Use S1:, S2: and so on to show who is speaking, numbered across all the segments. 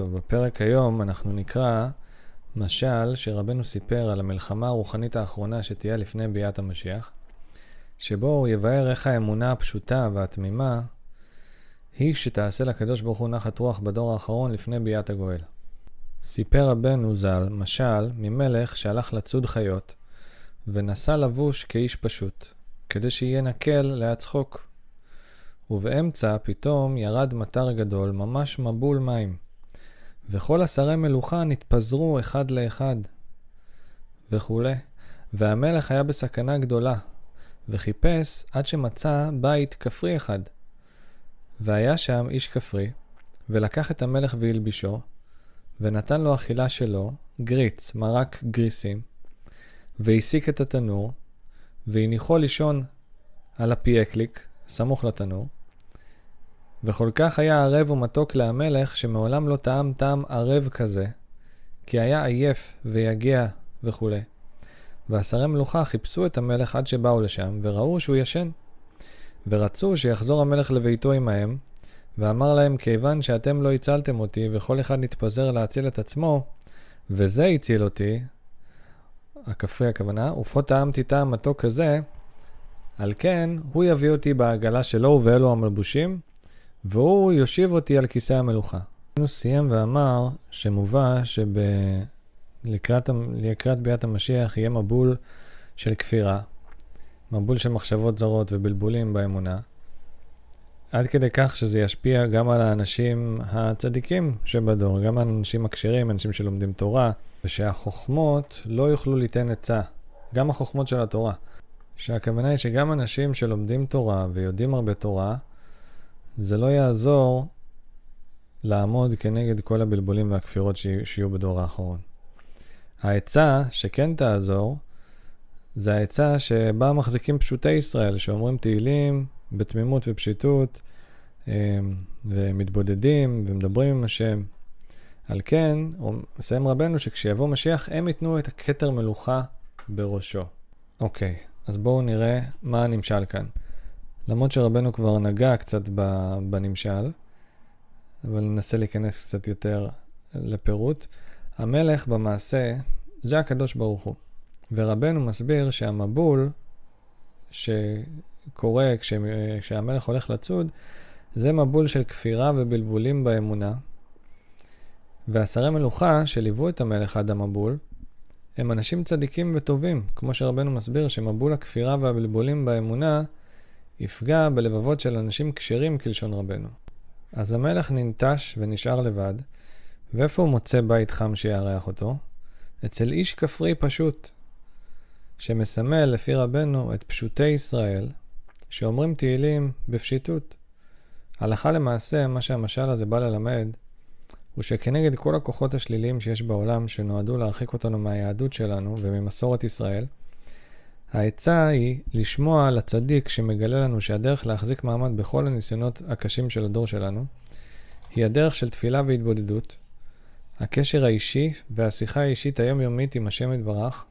S1: טוב, בפרק היום אנחנו נקרא משל שרבנו סיפר על המלחמה הרוחנית האחרונה שתהיה לפני ביאת המשיח, שבו הוא יבאר איך האמונה הפשוטה והתמימה היא שתעשה לקדוש ברוך הוא נחת רוח בדור האחרון לפני ביאת הגואל. סיפר רבנו ז"ל משל ממלך שהלך לצוד חיות ונסע לבוש כאיש פשוט, כדי שיהיה נקל להצחוק. ובאמצע פתאום ירד מטר גדול, ממש מבול מים. וכל השרי מלוכה נתפזרו אחד לאחד, וכולי. והמלך היה בסכנה גדולה, וחיפש עד שמצא בית כפרי אחד. והיה שם איש כפרי, ולקח את המלך והלבישו, ונתן לו אכילה שלו, גריץ, מרק גריסים, והסיק את התנור, והניחו לישון על הפייקליק, סמוך לתנור, וכל כך היה ערב ומתוק להמלך, שמעולם לא טעם טעם ערב כזה, כי היה עייף ויגע וכולי. והשרי מלוכה חיפשו את המלך עד שבאו לשם, וראו שהוא ישן. ורצו שיחזור המלך לביתו עמהם, ואמר להם, כיוון שאתם לא הצלתם אותי, וכל אחד נתפזר להציל את עצמו, וזה הציל אותי, הכפרי הכוונה, ופה טעמתי טעם מתוק כזה, על כן, הוא יביא אותי בעגלה שלו ובאלו המלבושים, והוא יושיב אותי על כיסא המלוכה. הוא סיים ואמר שמובא שלקראת ביאת המשיח יהיה מבול של כפירה, מבול של מחשבות זרות ובלבולים באמונה, עד כדי כך שזה ישפיע גם על האנשים הצדיקים שבדור, גם על האנשים הכשרים, אנשים שלומדים תורה, ושהחוכמות לא יוכלו ליתן עצה, גם החוכמות של התורה. שהכוונה היא שגם אנשים שלומדים תורה ויודעים הרבה תורה, זה לא יעזור לעמוד כנגד כל הבלבולים והכפירות שיהיו בדור האחרון. העצה שכן תעזור, זה העצה שבה מחזיקים פשוטי ישראל, שאומרים תהילים בתמימות ופשיטות, אמ, ומתבודדים ומדברים עם השם. על כן, מסיים רבנו שכשיבוא משיח, הם ייתנו את הכתר מלוכה בראשו. אוקיי, אז בואו נראה מה הנמשל כאן. למרות שרבנו כבר נגע קצת בנמשל, אבל ננסה להיכנס קצת יותר לפירוט. המלך במעשה זה הקדוש ברוך הוא. ורבנו מסביר שהמבול שקורה כשהמלך הולך לצוד, זה מבול של כפירה ובלבולים באמונה. והשרי מלוכה שליוו את המלך עד המבול, הם אנשים צדיקים וטובים, כמו שרבנו מסביר שמבול הכפירה והבלבולים באמונה יפגע בלבבות של אנשים כשרים כלשון רבנו. אז המלך ננטש ונשאר לבד, ואיפה הוא מוצא בית חם שיארח אותו? אצל איש כפרי פשוט, שמסמל לפי רבנו את פשוטי ישראל, שאומרים תהילים בפשיטות. הלכה למעשה, מה שהמשל הזה בא ללמד, הוא שכנגד כל הכוחות השליליים שיש בעולם, שנועדו להרחיק אותנו מהיהדות שלנו וממסורת ישראל, העצה היא לשמוע על הצדיק שמגלה לנו שהדרך להחזיק מעמד בכל הניסיונות הקשים של הדור שלנו, היא הדרך של תפילה והתבודדות, הקשר האישי והשיחה האישית היומיומית עם השם יתברך,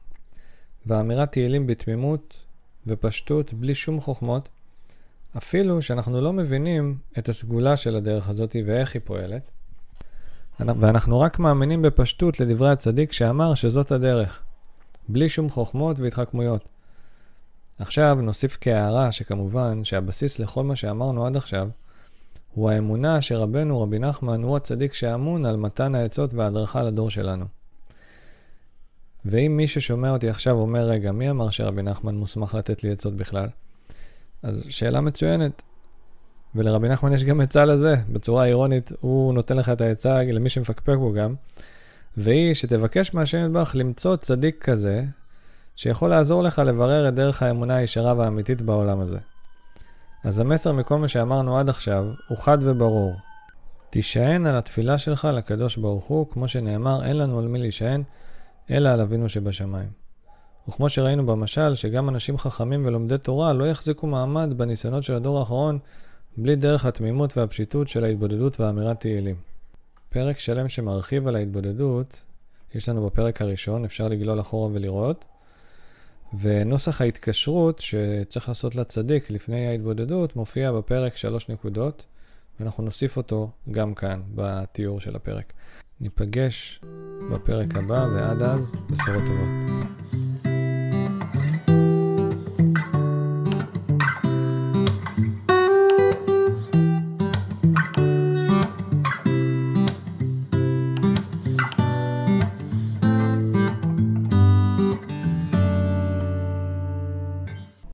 S1: ואמירת תהילים בתמימות ופשטות בלי שום חוכמות, אפילו שאנחנו לא מבינים את הסגולה של הדרך הזאת ואיך היא פועלת, ואנחנו רק מאמינים בפשטות לדברי הצדיק שאמר שזאת הדרך, בלי שום חוכמות והתחכמויות. עכשיו נוסיף כהערה שכמובן שהבסיס לכל מה שאמרנו עד עכשיו הוא האמונה שרבנו רבי נחמן הוא הצדיק שאמון על מתן העצות וההדרכה לדור שלנו. ואם מי ששומע אותי עכשיו אומר, רגע, מי אמר שרבי נחמן מוסמך לתת לי עצות בכלל? אז שאלה מצוינת. ולרבי נחמן יש גם עצה לזה, בצורה אירונית, הוא נותן לך את העצה למי שמפקפק בו גם, והיא שתבקש מהשם יתברך למצוא צדיק כזה, שיכול לעזור לך לברר את דרך האמונה הישרה והאמיתית בעולם הזה. אז המסר מכל מה שאמרנו עד עכשיו הוא חד וברור. תישען על התפילה שלך לקדוש ברוך הוא, כמו שנאמר, אין לנו על מי להישען, אלא על אבינו שבשמיים. וכמו שראינו במשל, שגם אנשים חכמים ולומדי תורה לא יחזיקו מעמד בניסיונות של הדור האחרון, בלי דרך התמימות והפשיטות של ההתבודדות ואמירת תהילים. פרק שלם שמרחיב על ההתבודדות, יש לנו בפרק הראשון, אפשר לגלול אחורה ולראות. ונוסח ההתקשרות שצריך לעשות לצדיק לפני ההתבודדות מופיע בפרק שלוש נקודות, ואנחנו נוסיף אותו גם כאן, בתיאור של הפרק. ניפגש בפרק הבא, ועד אז, בשורות טובות.